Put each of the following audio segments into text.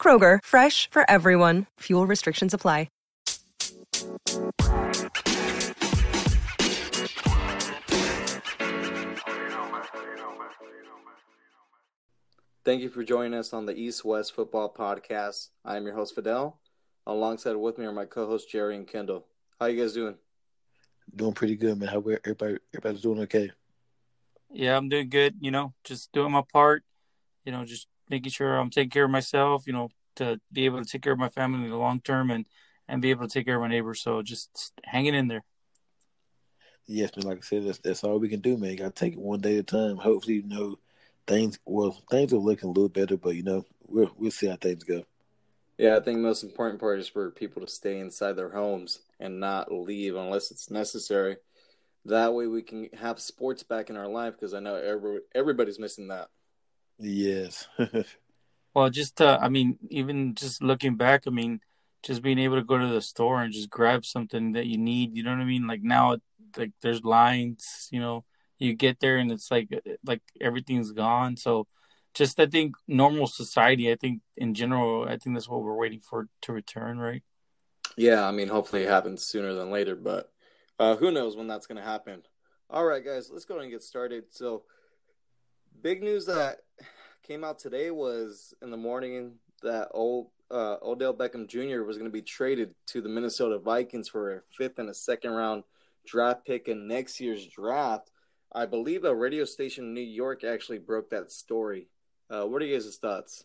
Kroger, fresh for everyone. Fuel restrictions apply. Thank you for joining us on the East West Football Podcast. I am your host Fidel. Alongside with me are my co-hosts Jerry and Kendall. How you guys doing? Doing pretty good, man. How everybody everybody's doing okay? Yeah, I'm doing good. You know, just doing my part. You know, just making sure I'm taking care of myself. You know, to be able to take care of my family in the long term and and be able to take care of my neighbors. So just hanging in there. Yes, man. Like I said, that's, that's all we can do, man. You got to take it one day at a time. Hopefully, you know, things well things are looking a little better, but you know we'll we'll see how things go. Yeah, I think the most important part is for people to stay inside their homes and not leave unless it's necessary. That way, we can have sports back in our life because I know every, everybody's missing that. Yes. well, just uh, I mean, even just looking back, I mean, just being able to go to the store and just grab something that you need. You know what I mean? Like now, like there's lines. You know, you get there and it's like like everything's gone. So just I think normal society. I think in general, I think that's what we're waiting for to return, right? Yeah, I mean, hopefully it happens sooner than later, but uh, who knows when that's going to happen. All right, guys, let's go and get started. So, big news that came out today was in the morning that old uh, Odell Beckham Jr. was going to be traded to the Minnesota Vikings for a fifth and a second round draft pick in next year's draft. I believe a radio station in New York actually broke that story. Uh, what are you guys' thoughts?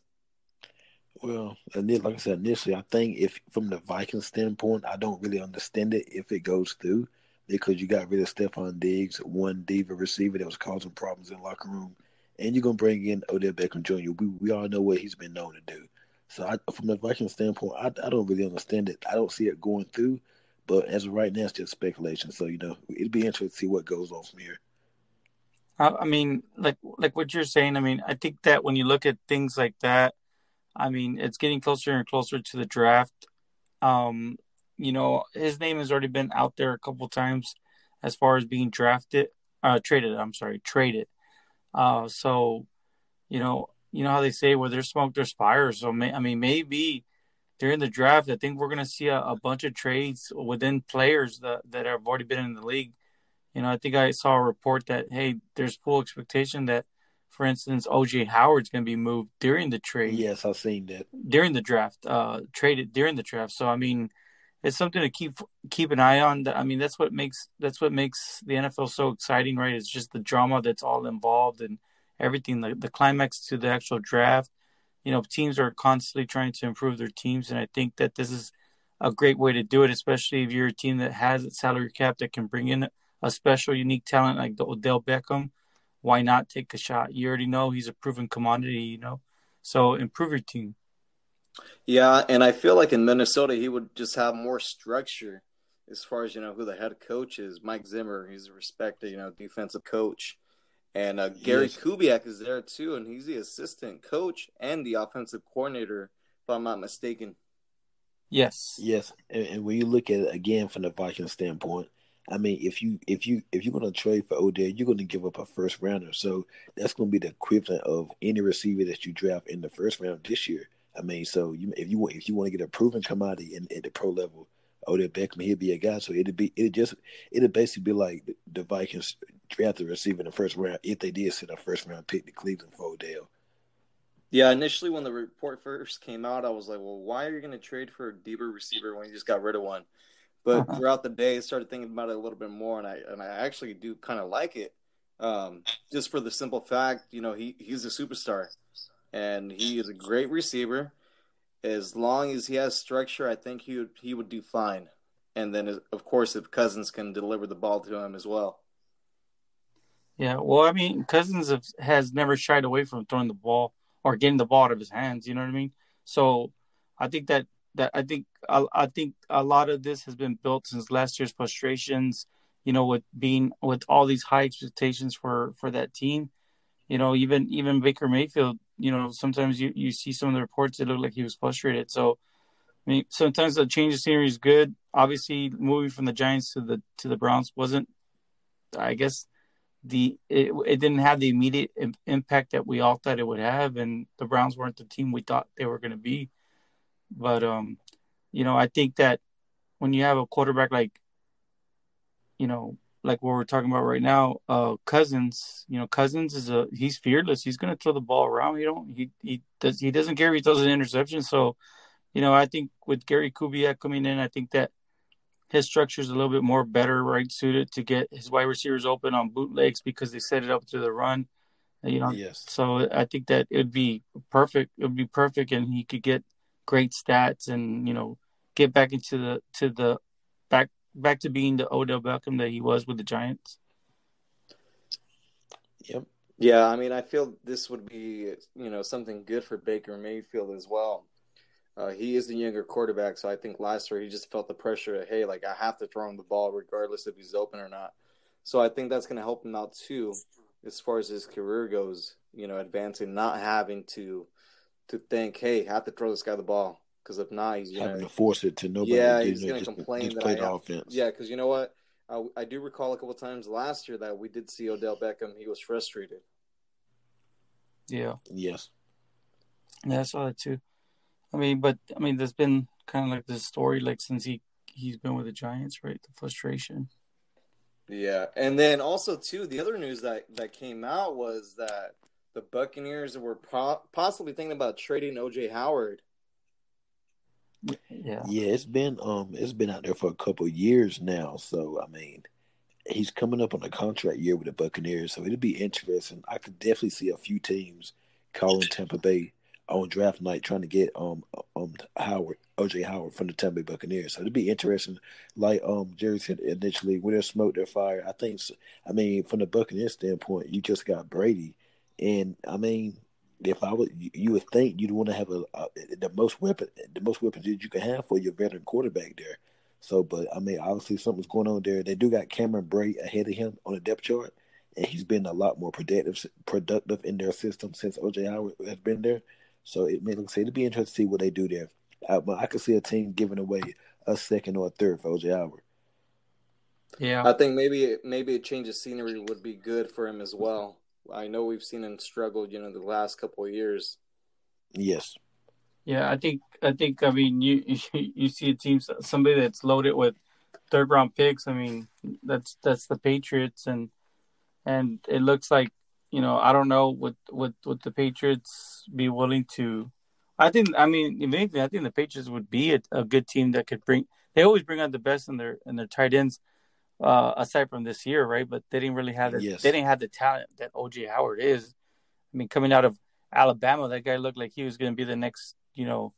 Well, like I said initially, I think if from the Vikings standpoint, I don't really understand it if it goes through because you got rid of Stefon Diggs, one diva receiver that was causing problems in locker room, and you're gonna bring in Odell Beckham Jr. We we all know what he's been known to do. So I, from the Vikings standpoint, I, I don't really understand it. I don't see it going through, but as of right now, it's just speculation. So you know, it'd be interesting to see what goes on from here. I mean, like like what you're saying. I mean, I think that when you look at things like that, I mean, it's getting closer and closer to the draft. Um, you know, his name has already been out there a couple times as far as being drafted, uh, traded. I'm sorry, traded. Uh, so, you know, you know how they say where there's smoke, there's fire. So, may, I mean, maybe during the draft, I think we're going to see a, a bunch of trades within players that that have already been in the league you know, I think I saw a report that hey, there's full expectation that, for instance, OJ Howard's going to be moved during the trade. Yes, I've seen that during the draft. Uh, traded during the draft. So I mean, it's something to keep keep an eye on. I mean, that's what makes that's what makes the NFL so exciting, right? It's just the drama that's all involved and everything. The the climax to the actual draft. You know, teams are constantly trying to improve their teams, and I think that this is a great way to do it, especially if you're a team that has a salary cap that can bring in a special, unique talent like the Odell Beckham, why not take a shot? You already know he's a proven commodity, you know. So improve your team. Yeah, and I feel like in Minnesota he would just have more structure as far as you know who the head coach is. Mike Zimmer, he's a respected, you know, defensive coach. And uh, Gary yes. Kubiak is there too, and he's the assistant coach and the offensive coordinator, if I'm not mistaken. Yes. Yes. And, and when you look at it again from the Vikings standpoint, I mean, if you if you if you're going to trade for Odell, you're going to give up a first rounder. So that's going to be the equivalent of any receiver that you draft in the first round this year. I mean, so you, if you want if you want to get a proven commodity in, at the pro level, Odell Beckham, he'd be a guy. So it'd be it just it'd basically be like the, the Vikings draft a receiver in the first round if they did send a first round pick to Cleveland for Odell. Yeah, initially when the report first came out, I was like, "Well, why are you going to trade for a deeper receiver when you just got rid of one?" But uh-huh. throughout the day, I started thinking about it a little bit more, and I and I actually do kind of like it, um, just for the simple fact, you know, he he's a superstar, and he is a great receiver. As long as he has structure, I think he would he would do fine. And then, of course, if Cousins can deliver the ball to him as well. Yeah, well, I mean, Cousins have, has never shied away from throwing the ball or getting the ball out of his hands. You know what I mean? So I think that that I think I, I think a lot of this has been built since last year's frustrations. You know, with being with all these high expectations for for that team. You know, even even Baker Mayfield. You know, sometimes you you see some of the reports it looked like he was frustrated. So, I mean, sometimes the change of scenery is good. Obviously, moving from the Giants to the to the Browns wasn't, I guess, the it, it didn't have the immediate impact that we all thought it would have, and the Browns weren't the team we thought they were going to be. But um, you know, I think that when you have a quarterback like, you know, like what we're talking about right now, uh, Cousins, you know, Cousins is a he's fearless. He's going to throw the ball around. You know, he he does he doesn't care if he throws an interception. So, you know, I think with Gary Kubiak coming in, I think that his structure is a little bit more better right suited to get his wide receivers open on bootlegs because they set it up to the run. You know, yes. So I think that it would be perfect. It would be perfect, and he could get great stats and you know get back into the to the back back to being the Odell Beckham that he was with the Giants. Yep. Yeah, I mean, I feel this would be you know something good for Baker Mayfield as well. Uh, he is the younger quarterback, so I think last year he just felt the pressure of, hey, like I have to throw him the ball regardless if he's open or not. So I think that's going to help him out too, as far as his career goes. You know, advancing, not having to to think, hey, I have to throw this guy the ball because if not, he's gonna to force it to nobody. Yeah, he's gonna complain just play that I have, offense. Yeah, because you know what, I, I do recall a couple times last year that we did see Odell Beckham. He was frustrated. Yeah. Yes. Yeah, I saw that too. I mean, but I mean, there's been kind of like this story, like since he he's been with the Giants, right? The frustration. Yeah, and then also too, the other news that that came out was that the Buccaneers were pro- possibly thinking about trading OJ Howard. Yeah, yeah, it's been um, it's been out there for a couple years now. So I mean, he's coming up on a contract year with the Buccaneers, so it'll be interesting. I could definitely see a few teams calling Tampa Bay on draft night trying to get um um Howard OJ Howard from the Tampa Bay Buccaneers. So it'd be interesting. Like um Jerry said initially, when they smoke their fire, I think. I mean, from the Buccaneers standpoint, you just got Brady, and I mean, if I would, you would think you'd want to have a, a the most weapon, the most weapons that you can have for your veteran quarterback there. So, but I mean, obviously something's going on there. They do got Cameron Brate ahead of him on the depth chart, and he's been a lot more productive, productive in their system since OJ Howard has been there. So it may look say it'd be interesting to see what they do there. I, but I could see a team giving away a second or a third for OJ Howard. Yeah, I think maybe maybe a change of scenery would be good for him as well. I know we've seen him struggle, you know, the last couple of years. Yes. Yeah, I think I think I mean you you see a team somebody that's loaded with third round picks. I mean that's that's the Patriots and and it looks like you know, I don't know would would would the Patriots be willing to. I think. I mean, if anything, I think the Patriots would be a, a good team that could bring. They always bring out the best in their in their tight ends, uh, aside from this year, right? But they didn't really have the yes. they didn't have the talent that OJ Howard is. I mean, coming out of Alabama, that guy looked like he was going to be the next, you know,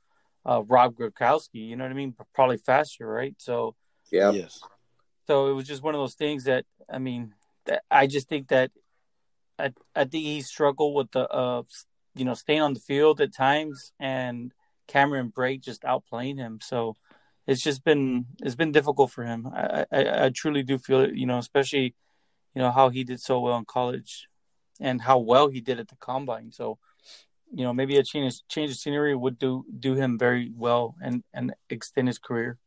uh, Rob Gronkowski. You know what I mean? Probably faster, right? So yeah, yes. So it was just one of those things that I mean, that I just think that I I think he struggled with the uh you know staying on the field at times and Cameron Brate just outplaying him. So it's just been it's been difficult for him. I, I, I truly do feel it, you know, especially you know how he did so well in college and how well he did at the combine. So you know maybe a change change of scenery would do do him very well and and extend his career.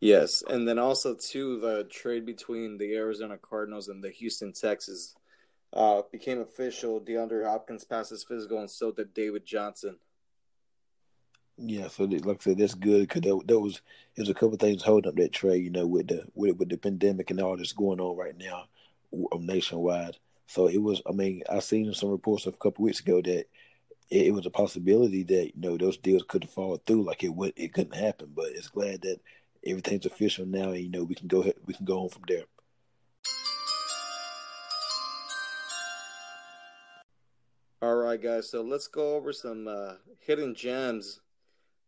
Yes, and then also too the trade between the Arizona Cardinals and the Houston Texans uh, became official. DeAndre Hopkins passed his physical, and so did David Johnson. Yeah, so like I said, that's good because there, there, was there's a couple things holding up that trade. You know, with the with with the pandemic and all that's going on right now um, nationwide. So it was. I mean, I seen some reports a couple weeks ago that it, it was a possibility that you know those deals could fallen through. Like it would, it couldn't happen. But it's glad that everything's official now, and you know we can go ahead, we can go on from there. All right, guys. So let's go over some uh, hidden gems.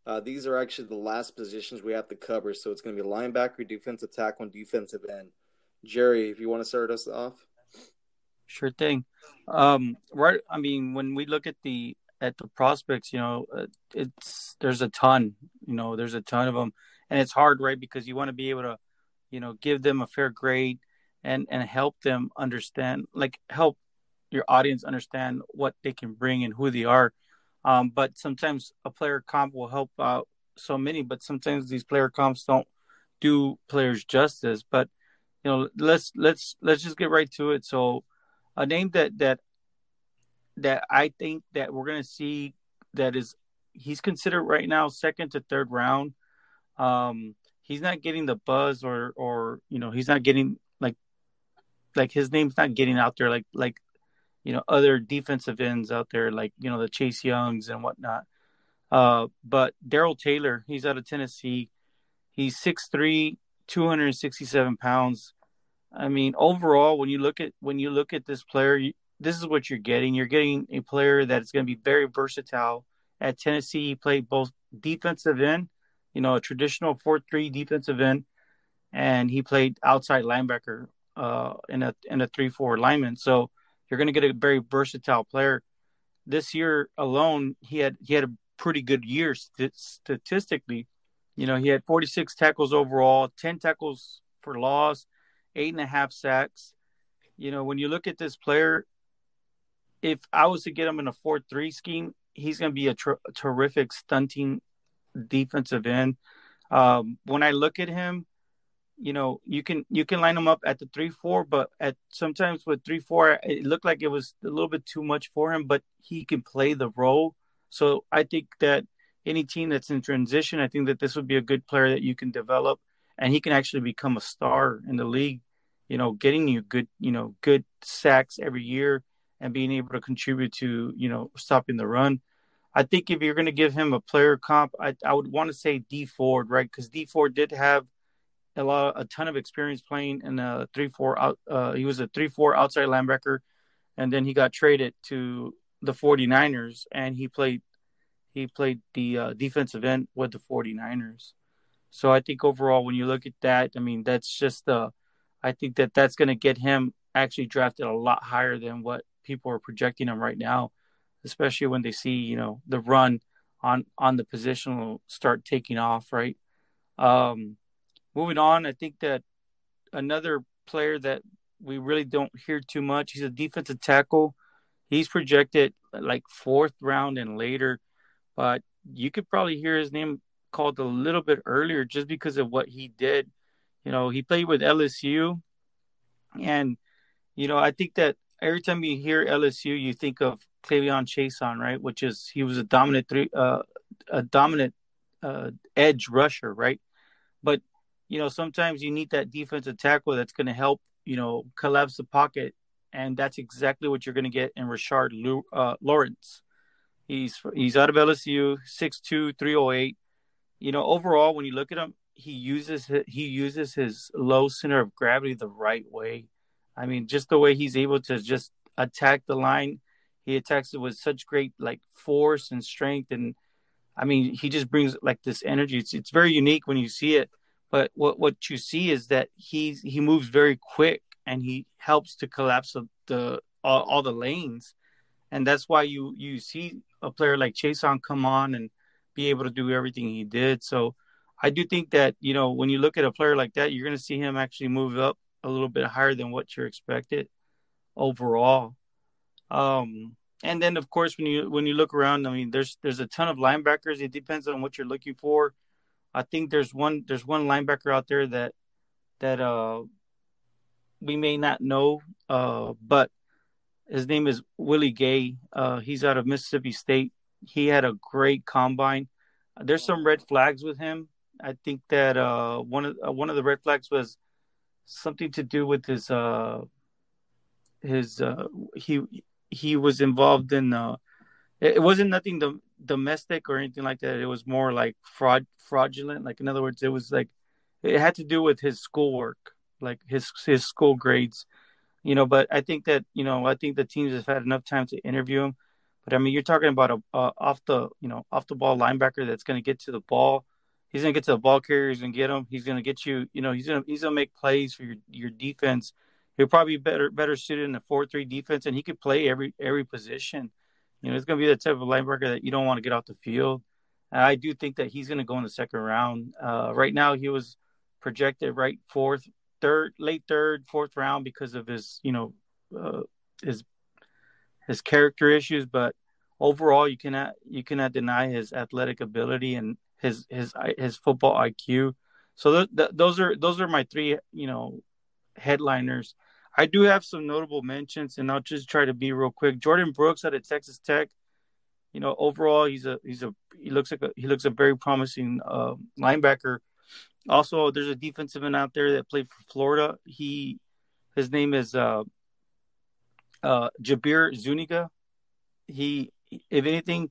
Uh, these are actually the last positions we have to cover. So it's going to be linebacker, defensive tackle, and defensive end. Jerry, if you want to start us off. Sure thing. Um, right. I mean, when we look at the at the prospects, you know, uh, it's there's a ton, you know, there's a ton of them, and it's hard, right? Because you want to be able to, you know, give them a fair grade and and help them understand, like help your audience understand what they can bring and who they are. Um, but sometimes a player comp will help out so many, but sometimes these player comps don't do players justice. But you know, let's let's let's just get right to it. So, a name that that that I think that we're gonna see that is he's considered right now second to third round. Um, he's not getting the buzz or or you know he's not getting like like his name's not getting out there like like you know other defensive ends out there like you know the Chase Youngs and whatnot. Uh, but Darrell Taylor, he's out of Tennessee. He's 6'3", 267 pounds. I mean, overall, when you look at when you look at this player, you, this is what you're getting. You're getting a player that's going to be very versatile. At Tennessee, he played both defensive end, you know, a traditional four-three defensive end, and he played outside linebacker uh, in a in a three-four lineman. So you're going to get a very versatile player. This year alone, he had he had a pretty good year st- statistically. You know, he had 46 tackles overall, 10 tackles for loss, eight and a half sacks. You know, when you look at this player, if I was to get him in a 4 3 scheme, he's going to be a, tr- terrific stunting defensive end. Um, when I look at him, you know, you can you can line him up at the three four, but at sometimes with three four, it looked like it was a little bit too much for him. But he can play the role, so I think that any team that's in transition, I think that this would be a good player that you can develop, and he can actually become a star in the league. You know, getting you good, you know, good sacks every year and being able to contribute to, you know, stopping the run. I think if you're going to give him a player comp, I, I would want to say Dee Ford, right? Because Dee Ford did have a lot, a ton of experience playing in a three-four out. Uh, he was a three-four outside linebacker, and then he got traded to the 49ers, and he played he played the uh, defensive end with the 49ers. So I think overall, when you look at that, I mean, that's just uh, I think that that's going to get him actually drafted a lot higher than what people are projecting him right now, especially when they see you know the run on on the position will start taking off. Right. Um, moving on, I think that another player that we really don't hear too much. He's a defensive tackle. He's projected like fourth round and later but you could probably hear his name called a little bit earlier just because of what he did. You know, he played with LSU, and you know, I think that every time you hear LSU, you think of K'Lavon Chaisson, right? Which is he was a dominant three, uh, a dominant uh, edge rusher, right? But you know, sometimes you need that defensive tackle that's going to help, you know, collapse the pocket, and that's exactly what you're going to get in Rashard uh, Lawrence. He's he's out of LSU, 6'2", 308. You know, overall, when you look at him, he uses he uses his low center of gravity the right way. I mean, just the way he's able to just attack the line, he attacks it with such great like force and strength, and I mean, he just brings like this energy. It's it's very unique when you see it. But what what you see is that he he moves very quick and he helps to collapse the, the all, all the lanes, and that's why you you see a player like Chaisson come on and be able to do everything he did. So I do think that, you know, when you look at a player like that, you're going to see him actually move up a little bit higher than what you're expected overall. Um, and then of course when you when you look around, I mean there's there's a ton of linebackers. It depends on what you're looking for. I think there's one there's one linebacker out there that that uh we may not know uh but his name is Willie Gay. Uh, he's out of Mississippi State. He had a great combine. There's some red flags with him. I think that uh, one of uh, one of the red flags was something to do with his uh, his uh, he he was involved in uh, it wasn't nothing dom- domestic or anything like that. It was more like fraud fraudulent. Like in other words, it was like it had to do with his schoolwork, like his his school grades you know. But I think that you know, I think the teams have had enough time to interview him. But I mean, you're talking about a, a off the you know off the ball linebacker that's going to get to the ball. He's going to get to the ball carrier. He's going to get him. He's going to get you. You know, he's going he's going to make plays for your your defense. He'll probably be better better suited in a four three defense, and he could play every every position. You know, he's going to be the type of linebacker that you don't want to get off the field. And I do think that he's going to go in the second round. Uh, right now, he was projected right fourth, third, late third, fourth round because of his, you know, uh, his his character issues. But overall, you cannot you cannot deny his athletic ability and his his his football IQ. So th- th- those are those are my three, you know, headliners. I do have some notable mentions, and I'll just try to be real quick. Jordyn Brooks out of Texas Tech. You know, overall, he's a he's a he looks like a, he looks a very promising uh, linebacker. Also, there's a defensive end out there that played for Florida. He his name is uh, uh, Jabari Zuniga. He, if anything,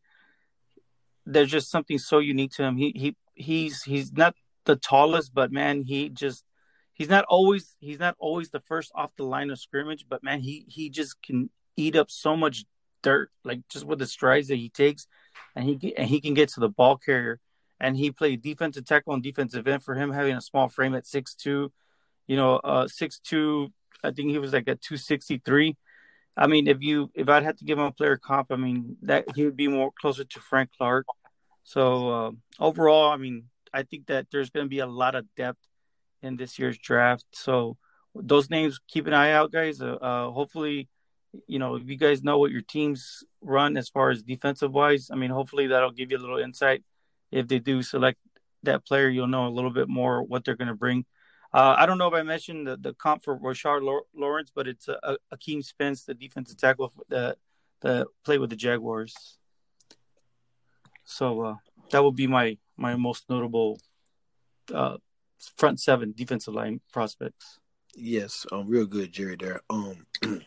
there's just something so unique to him. He he he's he's not the tallest, but man, he just he's not always he's not always the first off the line of scrimmage, but man, he he just can eat up so much dirt, like just with the strides that he takes, and he and he can get to the ball carrier. And he played defensive tackle and defensive end for him having a small frame at six two, you know, uh six two. I think he was like at two sixty three. I mean, if you if I'd have to give him a player comp, I mean that he would be more closer to Frank Clark. So uh, overall, I mean, I think that there's going to be a lot of depth in this year's draft. So those names, keep an eye out, guys. Uh, uh, hopefully, you know, if you guys know what your teams run as far as defensive wise, I mean, hopefully that'll give you a little insight. If they do select that player, you'll know a little bit more what they're going to bring. Uh, I don't know if I mentioned the, the comp for Rashard Lawrence, but it's a Akeem Spence, the defensive tackle that the play with the Jaguars. So uh, that would be my my most notable uh, front seven defensive line prospects. Yes, um, real good, Jerry. There, um,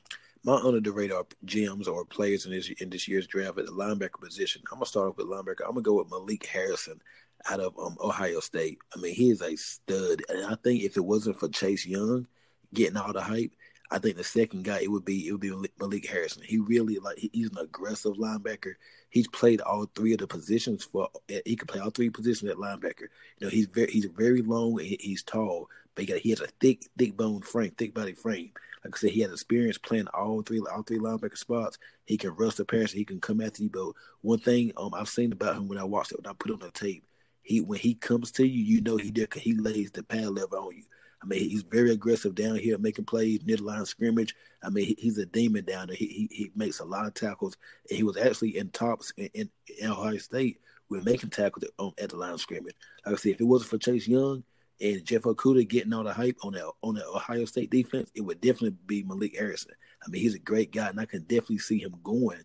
my under the radar gems or players in this in this year's draft at the linebacker position. I'm gonna start off with linebacker. I'm gonna go with Malik Harrison out of um, Ohio State. I mean, he is a stud, and I think if it wasn't for Chase Young getting all the hype, I think the second guy it would be it would be Malik Harrison. He really like he's an aggressive linebacker. He's played all three of the positions for. He could play all three positions at linebacker. You know, he's very he's very long. he's tall, but he, got, he has a thick thick bone frame, thick body frame. Like I said, he has experience playing all three all three linebacker spots. He can rush the pass. He can come after you. But one thing um I've seen about him when I watched it, when I put on the tape, he when he comes to you, you know he did he lays the pad level on you. I mean, he's very aggressive down here, making plays near the line of scrimmage. I mean, he, he's a demon down there. He, he, he makes a lot of tackles. And he was actually in tops in, in, in Ohio State with making tackles at, um, at the line of scrimmage. Like I said, if it wasn't for Chase Young and Jeff Okudah getting all the hype on that on the Ohio State defense, it would definitely be Malik Harrison. I mean, he's a great guy, and I can definitely see him going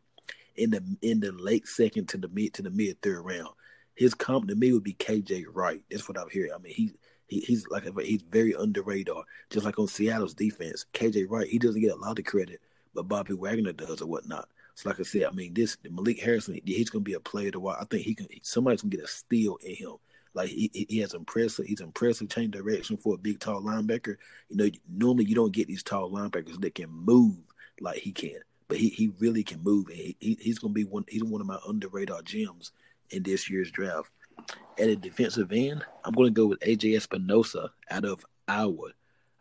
in the in the late second to the mid to the mid third round. His comp to me would be KJ Wright. That's what I'm hearing. I mean, he he, he's like he's very under radar, just like on Seattle's defense. KJ Wright, he doesn't get a lot of credit, but Bobby Wagner does or whatnot. So like I said, I mean this Malik Harrison, he's gonna be a player to watch. I think he can. Somebody's gonna get a steal in him. Like he, he has impressive, he's impressive change direction for a big tall linebacker. You know, normally you don't get these tall linebackers that can move like he can, but he, he really can move. And he, he he's gonna be one. He's one of my under radar gems in this year's draft. At a defensive end, I'm going to go with AJ Epenesa out of Iowa.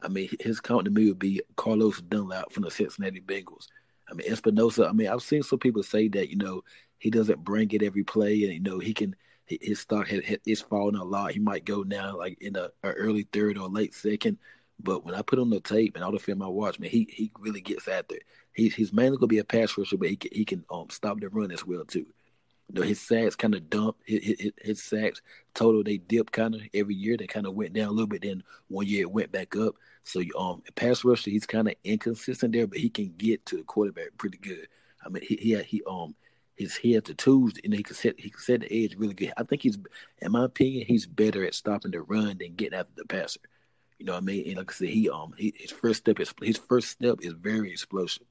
I mean, his count to me would be Carlos Dunlap from the Cincinnati Bengals. I mean, Epenesa. I mean, I've seen some people say that you know he doesn't bring it every play, and you know he can his stock is falling a lot. He might go now like in a, a, early third or late second. But when I put on the tape and all the film I watch, man, he he really gets after it. He, he's mainly gonna be a pass rusher, but he can, he can um stop the run as well too. His sacks kind of dump. His, his, his sacks total they dip kind of every year. They kind of went down a little bit. Then one year it went back up. So um, pass rusher, he's kind of inconsistent there, but he can get to the quarterback pretty good. I mean, he he he um his he has the tools and he can set he can set the edge really good. I think he's, in my opinion, he's better at stopping the run than getting after the passer. You know what I mean? And like I said, he um he, his first step is his first step is very explosive.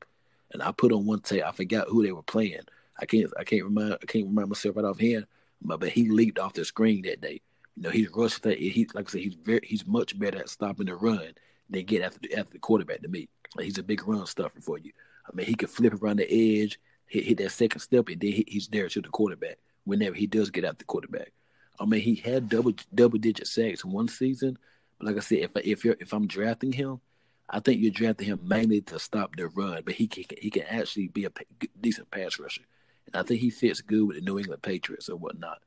And I put on one tape. I forgot who they were playing I can't I can't remind I can't remind myself right off hand, but, but he leaped off the screen that day. You know, he's rushed that he like I said, he's very he's much better at stopping the run than get after the after the quarterback to me. Like, he's a big run stuffer for you. I mean, he can flip around the edge, hit, hit that second step, and then he, he's there to the quarterback whenever he does get after the quarterback. I mean, he had double double digit sacks one season, but like I said, if if you're if I'm drafting him, I think you're drafting him mainly to stop the run, but he can he can actually be a decent pass rusher. And I think he fits good with the New England Patriots or whatnot.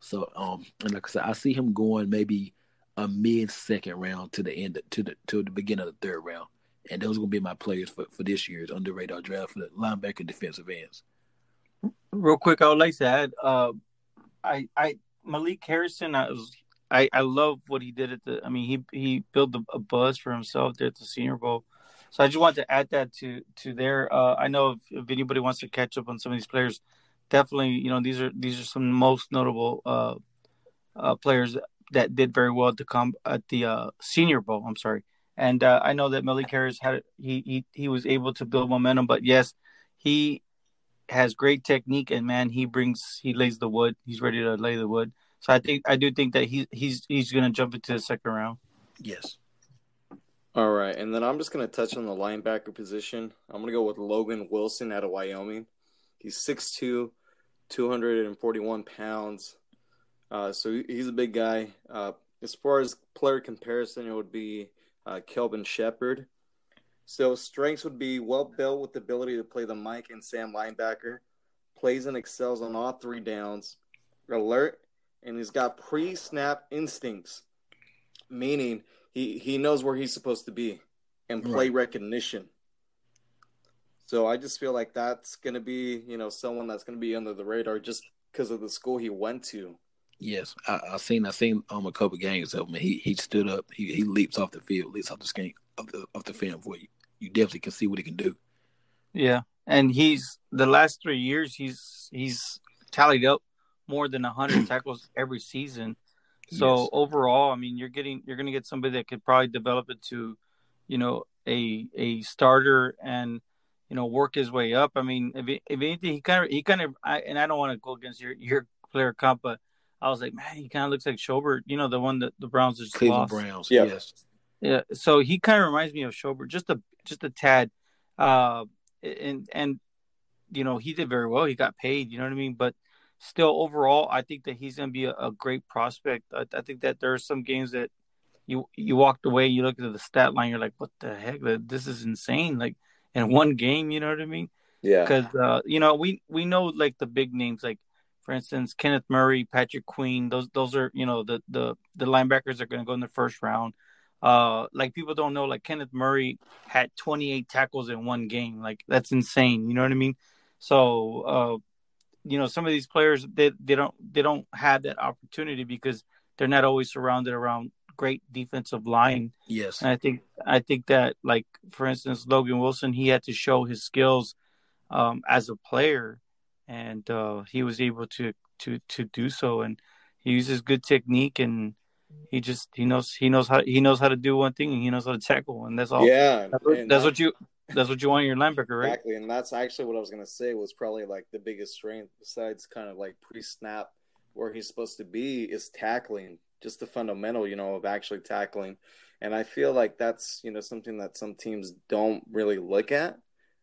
So, um, and like I said, I see him going maybe a mid second round to the end to the to the beginning of the third round, and those are gonna be my players for, for this year's under radar draft for the linebacker defensive ends. Real quick, I would like to add, uh, I I Malik Harrison, I was I I love what he did at the. I mean, he he built a, a buzz for himself there at the Senior Bowl. So I just wanted to add that to to there. Uh, I know if, if, anybody wants to catch up on some of these players, definitely you know these are these are some most notable uh, uh, players that did very well to come at the uh, Senior Bowl. I'm sorry, and uh, I know that Malik Harris had he he he was able to build momentum, but yes, he has great technique and man, he brings he lays the wood. He's ready to lay the wood. So I think I do think that he he's he's going to jump into the second round. Yes. All right, and then I'm just going to touch on the linebacker position. I'm going to go with Logan Wilson out of Wyoming. He's 6'2", 241 pounds. Uh, so he's a big guy. Uh, as far as player comparison, it would be uh, Kelvin Sheppard. So strengths would be well built with the ability to play the Mike and Sam linebacker, plays and excels on all three downs, alert, and he's got pre-snap instincts, meaning – he he knows where he's supposed to be and play right. recognition. So I just feel like that's gonna be you know someone that's gonna be under the radar just because of the school he went to. Yes, I, I seen I seen um a couple games of him. He he stood up. He he leaps off the field, leaps off the skate of the of the film for you. You definitely can see what he can do. Yeah, and he's the last three years he's he's tallied up more than hundred tackles every season. So yes. overall, I mean, you're getting you're going to get somebody that could probably develop it to, you know, a a starter and you know work his way up. I mean, if if anything, he kind of he kind of I, and I don't want to go against your your player comp, but I was like, man, he kind of looks like Schobert, you know, the one that the Browns just Cleveland lost. Browns, yeah. yes, yeah. So he kind of reminds me of Schobert, just a just a tad, uh, and and you know he did very well. He got paid, you know what I mean, but still overall, I think that he's going to be a, a, great prospect. I, I, think that there are some games that you you walked away, you look at the stat line, you're like, what the heck? This is insane. Like in one game, you know what I mean? Yeah. Because uh, you know we we know like the big names, like for instance Kenneth Murray, Patrick Queen. Those those are you know the the the linebackers are going to go in the first round. Uh, like people don't know, like Kenneth Murray had 28 tackles in one game. Like that's insane. You know what I mean? So uh, you know some of these players they they don't they don't have that opportunity because they're not always surrounded around great defensive line. Yes. And I think I think that like for instance Logan Wilson he had to show his skills um, as a player and uh, he was able to to to do so and he uses good technique and he just he knows he knows how he knows how to do one thing and he knows how to tackle and that's all. Yeah. That's what, that's what you that's what you want in your linebacker, right? Exactly, and that's actually what I was gonna say was probably like the biggest strength besides kind of like pre-snap where he's supposed to be is tackling, just the fundamental, you know, of actually tackling. And I feel like that's you know something that some teams don't really look at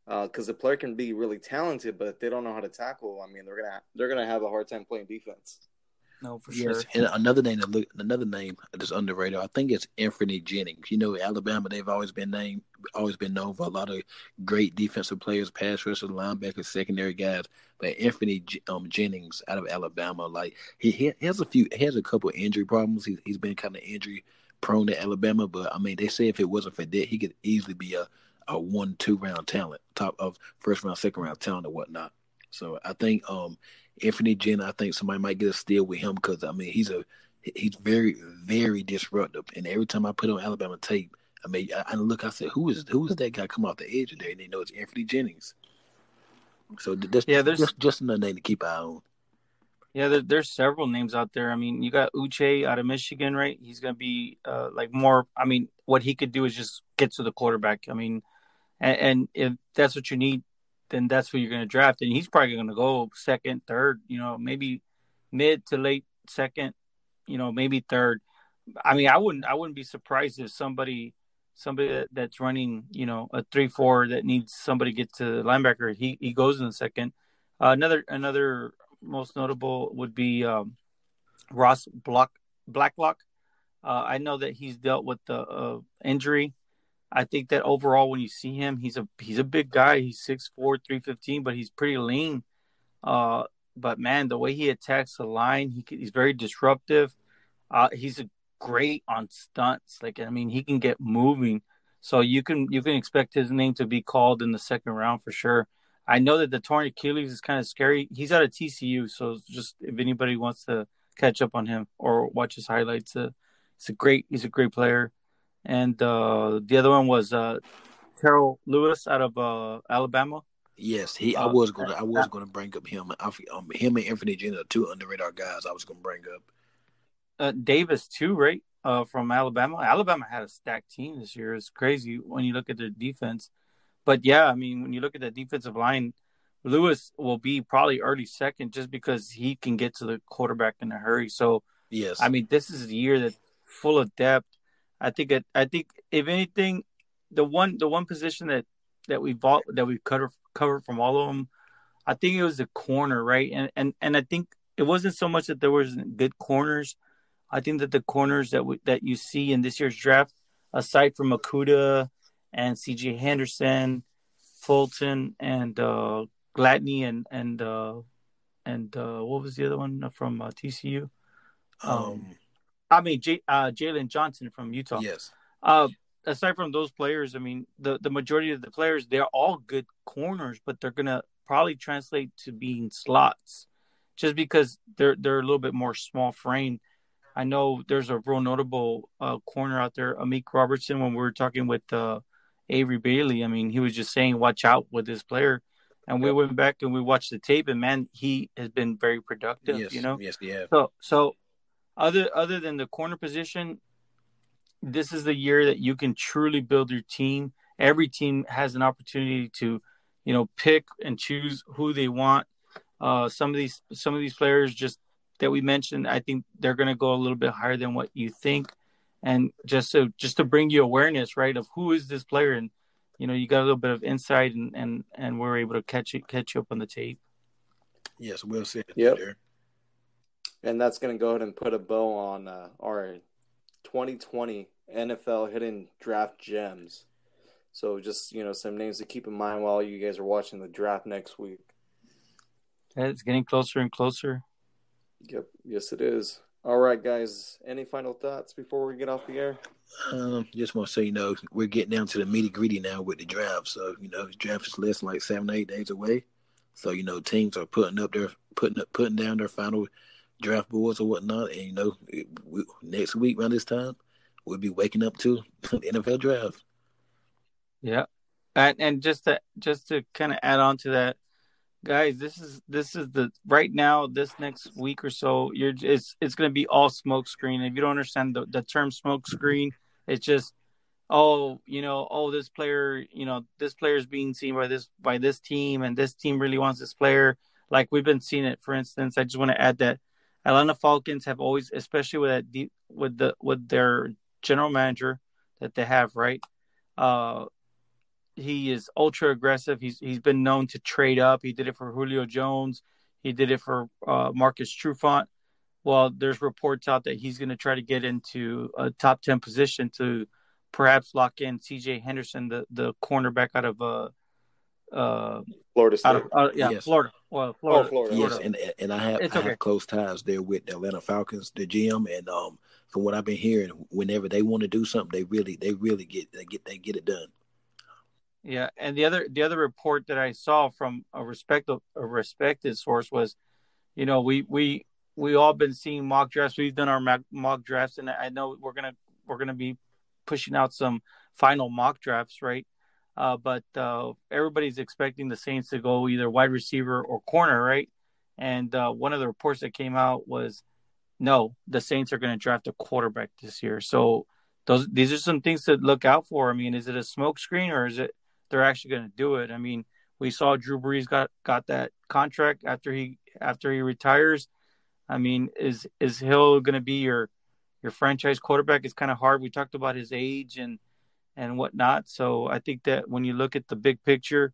because uh, the player can be really talented, but if they don't know how to tackle, I mean, they're gonna they're gonna have a hard time playing defense. No, for yes. sure. And another name that look, another name that's underrated, I think it's Anfernee Jennings. You know, Alabama, they've always been named, always been known for a lot of great defensive players, pass rushers, linebackers, secondary guys. But Anfernee um, Jennings out of Alabama, like he, he has a few, he has a couple injury problems. He, he's been kind of injury prone to Alabama, but I mean, they say if it wasn't for that, he could easily be a a one two round talent, top of first round, second round talent or whatnot. So I think um Anthony Jen, I think somebody might get a steal with him because I mean he's a he's very very disruptive, and every time I put on Alabama tape, I mean I, I look, I said who is who is that guy come off the edge of there, and they know it's Anthony Jennings. So that's yeah, there's just, just another name to keep eye on. Yeah, there, there's several names out there. I mean, you got Uche out of Michigan, right? He's gonna be uh, like more. I mean, what he could do is just get to the quarterback. I mean, and, and if that's what you need then that's who you're going to draft. And he's probably going to go second, third, you know, maybe mid to late second, you know, maybe third. I mean, I wouldn't, I wouldn't be surprised if somebody, somebody that, that's running, you know, a three four that needs somebody to get to the linebacker, he he goes in the second. Uh, another another most notable would be um, Ross Block Blacklock. Uh, I know that he's dealt with the uh, injury I think that overall, when you see him, he's a he's a big guy. He's 6'4", 315, but he's pretty lean. Uh, but man, the way he attacks the line, he, he's very disruptive. Uh, he's great on stunts. Like I mean, he can get moving. So you can you can expect his name to be called in the second round for sure. I know that the torn Achilles is kind of scary. He's out of TCU, so just if anybody wants to catch up on him or watch his highlights, uh, he's a great he's a great player. And uh, the other one was uh, Terrell Lewis out of uh, Alabama. Yes, he. I uh, was gonna. I was gonna bring up him. I, um, him and Anthony Jenner, two underrated guys. I was gonna bring up. Uh, Davis too, right? Uh, from Alabama. Alabama had a stacked team this year. It's crazy when you look at their defense. But yeah, I mean, when you look at the defensive line, Lewis will be probably early second just because he can get to the quarterback in a hurry. So yes, I mean, this is a year that full of depth. I think. It, I think if anything, the one the one position that that we bought that we covered covered from all of them. I think it was the corner, right? And and and I think it wasn't so much that there was good corners. I think that the corners that we, that you see in this year's draft, aside from Okudah and C.J. Henderson, Fulton and uh, Gladney and and uh, and uh, what was the other one from uh, TCU? Um, um, I mean J- uh, Jaylon Johnson from Utah. Yes. Uh, aside from those players, I mean, the the majority of the players they're all good corners, but they're gonna probably translate to being slots, just because they're they're a little bit more small frame. I know there's a real notable uh, corner out there, Amik Robertson. When we were talking with uh, Avery Bailey, I mean, he was just saying, "Watch out with this player." And we went back and we watched the tape, and man, he has been very productive. Yes, you know, yes, yeah. So, so other other than the corner position, this is the year that you can truly build your team. Every team has an opportunity to, you know, pick and choose who they want. Uh, some of these some of these players just that we mentioned, I think they're going to go a little bit higher than what you think, and just so just to bring you awareness, right, of who is this player, and you know, you got a little bit of insight, and and and we're able to catch it catch you up on the tape. Yes, well said. Yep. And that's going to go ahead and put a bow on uh, our 2020 NFL hidden draft gems. So just you know some names to keep in mind while you guys are watching the draft next week. It's getting closer and closer. Yep, yes it is. All right, guys. Any final thoughts before we get off the air? Um, just want to say, you know, we're getting down to the meaty gritty now with the draft. So, you know, draft is less like seven, eight days away. So, you know, teams are putting up their putting up putting down their final draft boards or whatnot. And you know, it, we, next week around this time, we'll be waking up to the NFL draft. Yeah, and and just to just to kind of add on to that, guys, this is this is the right now this next week or so. You're it's it's going to be all smoke screen. If you don't understand the the term smoke screen, it's just oh you know oh this player you know this player is being seen by this by this team and this team really wants this player like we've been seeing it for instance i just want to add that atlanta falcons have always especially with that with the with their general manager that they have, right? Uh, he is ultra aggressive. He's he's been known to trade up. He did it for Julio Jones. He did it for uh, Marcus Trufant. Well, there's reports out that he's going to try to get into a top ten position to perhaps lock in C.J. Henderson, the the cornerback out of uh, uh, Florida State. Of, uh, yeah, yes. Florida. Well, Florida. Oh, Florida. Yes, and and I have, I have close ties there with the Atlanta Falcons, the GM, and um, from what I've been hearing, whenever they want to do something, they really they really get they get they get it done. Yeah, and the other the other report that I saw from a respect a respected source was, you know, we we we all been seeing mock drafts. We've done our mock drafts, and I know we're gonna we're gonna be pushing out some final mock drafts, right? Uh, but uh, everybody's expecting the Saints to go either wide receiver or corner, right? And uh, one of the reports that came out was no, the Saints are going to draft a quarterback this year. So those these are some things to look out for. I mean, is it a smokescreen or is it they're actually going to do it? I mean, we saw Drew Brees got got that contract after he after he retires. I mean, is is Hill going to be your your franchise quarterback? It's kind of hard. We talked about his age and and whatnot. So I think that when you look at the big picture,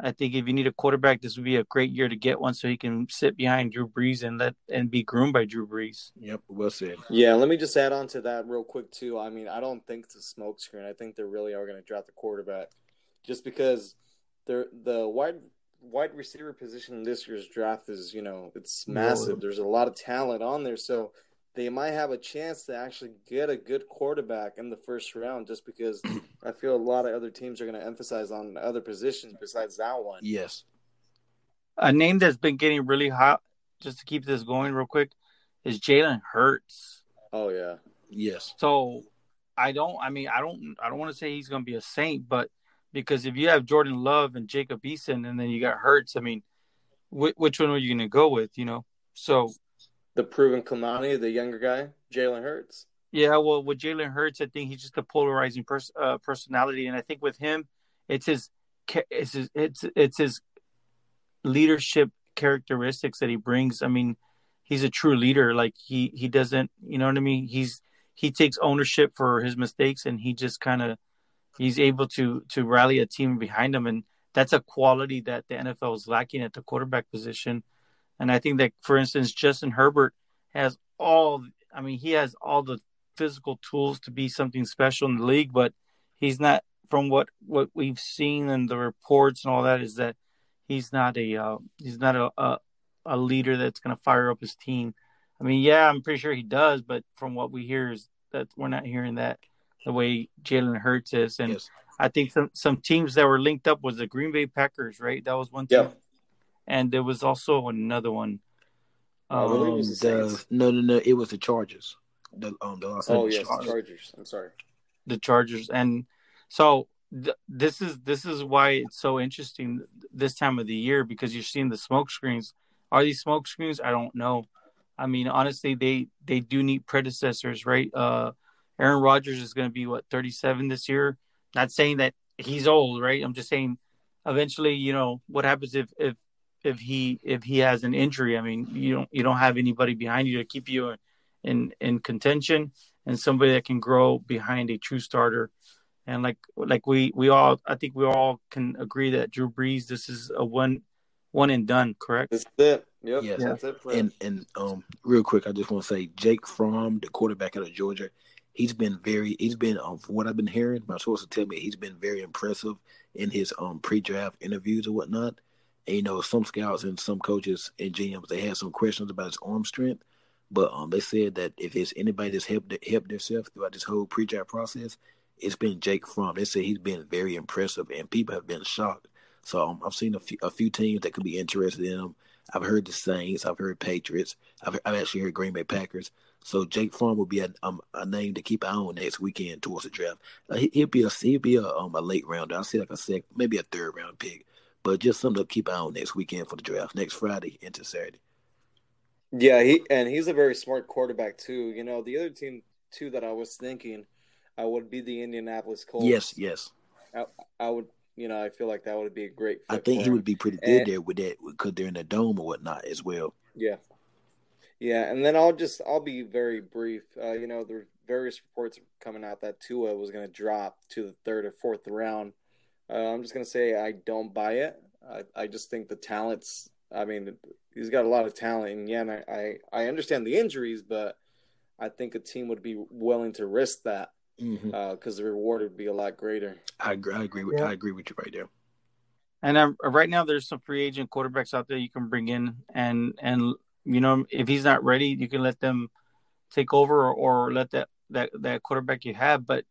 I think if you need a quarterback, this would be a great year to get one, so he can sit behind Drew Brees and let and be groomed by Drew Brees. Yep, well said. Yeah, let me just add on to that real quick too. I mean, I don't think it's a smokescreen. I think they really are going to draft a quarterback, just because they're the wide wide receiver position in this year's draft is, you know, it's massive. There's a lot of talent on there, so they might have a chance to actually get a good quarterback in the first round just because I feel a lot of other teams are going to emphasize on other positions besides that one. Yes. A name that's been getting really hot, just to keep this going real quick, is Jalen Hurts. Oh yeah. Yes. So I don't. I mean, I don't. I don't want to say he's going to be a saint, but because if you have Jordan Love and Jacob Eason, and then you got Hurts, I mean, wh- which one are you going to go with? You know. So the proven Kamani, the younger guy, Jalen Hurts. Yeah, well, with Jalen Hurts, I think he's just a polarizing pers- uh, personality, and I think with him, it's his, it's his, it's it's his leadership characteristics that he brings. I mean, he's a true leader. Like he he doesn't, you know what I mean? He's he takes ownership for his mistakes, and he just kind of he's able to to rally a team behind him, and that's a quality that the NFL is lacking at the quarterback position. And I think that, for instance, Justin Herbert has all, I mean, he has all the physical tools to be something special in the league, but he's not, from what, what we've seen and the reports and all that, is that he's not a, uh, he's not a, a, a leader that's going to fire up his team. I mean, yeah, I'm pretty sure he does, but from what we hear is that we're not hearing that the way Jalen Hurts is. And yes. I think some, some teams that were linked up was the Green Bay Packers, right? That was one team. Yeah and there was also another one. Um, the, no, no, no. It was the Chargers. The um, the Los oh yes, Chargers. Chargers. I'm sorry. The Chargers, and so th- this is this is why it's so interesting this time of the year because you're seeing the smoke screens. Are these smoke screens? I don't know. I mean, honestly, they they do need predecessors, right? Uh, Aaron Rodgers is going to be what 37 this year. Not saying that he's old, right? I'm just saying eventually, you know, what happens if if if he if he has an injury. I mean, you don't you don't have anybody behind you to keep you in in contention, and somebody that can grow behind a true starter. And like like we we all I think we all can agree that Drew Brees this is a one one and done, correct? That's it. Yep, yes. that's it. and and um, real quick, I just want to say Jake Fromm, the quarterback out of Georgia, he's been very he's been um, from what I've been hearing, my sources tell me he's been very impressive in his um pre-draft interviews or whatnot. And, you know, some scouts and some coaches and GMs they had some questions about his arm strength, but um, they said that if it's anybody that's helped helped themselves throughout this whole pre-draft process, it's been Jake Fromm. They say he's been very impressive, and people have been shocked. So um, I've seen a few, a few teams that could be interested in him. I've heard the Saints, I've heard Patriots, I've, I've actually heard Green Bay Packers. So Jake Fromm will be a, um, a name to keep an eye on next weekend towards the draft. Uh, he, will be a he'll be a um, a late rounder. I'll say like a sec, maybe a third round pick but just something to keep an eye on next weekend for the draft, next Friday into Saturday. Yeah, he and he's a very smart quarterback too. You know, the other team too that I was thinking uh, would be the Indianapolis Colts. Yes, yes. I, I would, you know, I feel like that would be a great. I think he would be pretty good and, there with that because they're in the dome or whatnot as well. Yeah, yeah, and then I'll just I'll be very brief. Uh, you know, there's various reports coming out that Tua was going to drop to the third or fourth round. Uh, I'm just gonna say I don't buy it. I, I just think the talents. I mean, he's got a lot of talent, and yeah, and I, I, I understand the injuries, but I think a team would be willing to risk that because mm-hmm. uh, the reward would be a lot greater. I agree. I agree with. Yeah. I agree with you right there. And uh, right now, there's some free agent quarterbacks out there you can bring in, and and you know if he's not ready, you can let them take over or, or let that that that quarterback you have. But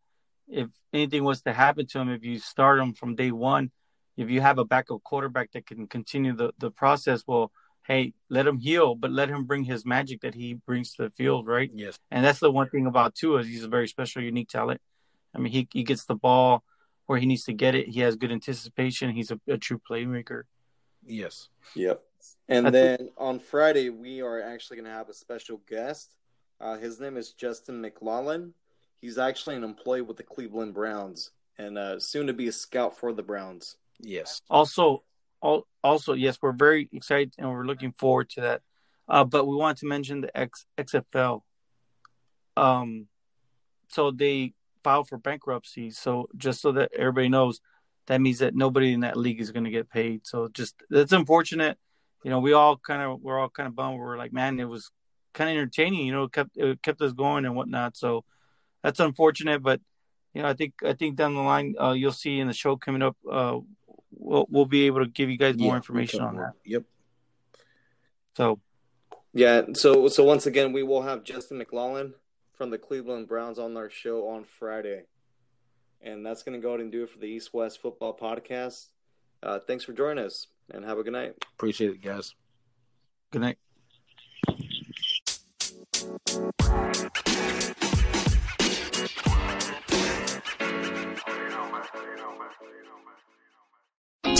if anything was to happen to him, if you start him from day one, if you have a backup quarterback that can continue the, the process, well, hey, let him heal, but let him bring his magic that he brings to the field, right? Yes. And that's the one thing about Tua is he's a very special, unique talent. I mean, he he gets the ball where he needs to get it. He has good anticipation. He's a, a true playmaker. Yes. Yep. And then on Friday, we are actually going to have a special guest. Uh, his name is Justin McLaughlin. He's actually an employee with the Cleveland Browns and uh, soon to be a scout for the Browns. Yes. Also, also, yes, we're very excited and we're looking forward to that. Uh, but we want to mention the X, XFL. Um, so they filed for bankruptcy. So just so that everybody knows, that means that nobody in that league is going to get paid. So just that's unfortunate. You know, we all kind of we're all kind of bummed. We're like, man, it was kind of entertaining. You know, it kept it kept us going and whatnot. So that's unfortunate, but you know, I think I think down the line uh, you'll see in the show coming up, uh, we'll we'll be able to give you guys more Yeah, information on that. Yep. So Yeah, so so once again, we will have Justin McLaughlin from the Cleveland Browns on our show on Friday, and that's going to go ahead and do it for the East West Football Podcast. Uh, thanks for joining us, and have a good night. Appreciate it, guys. good night.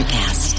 Electricast.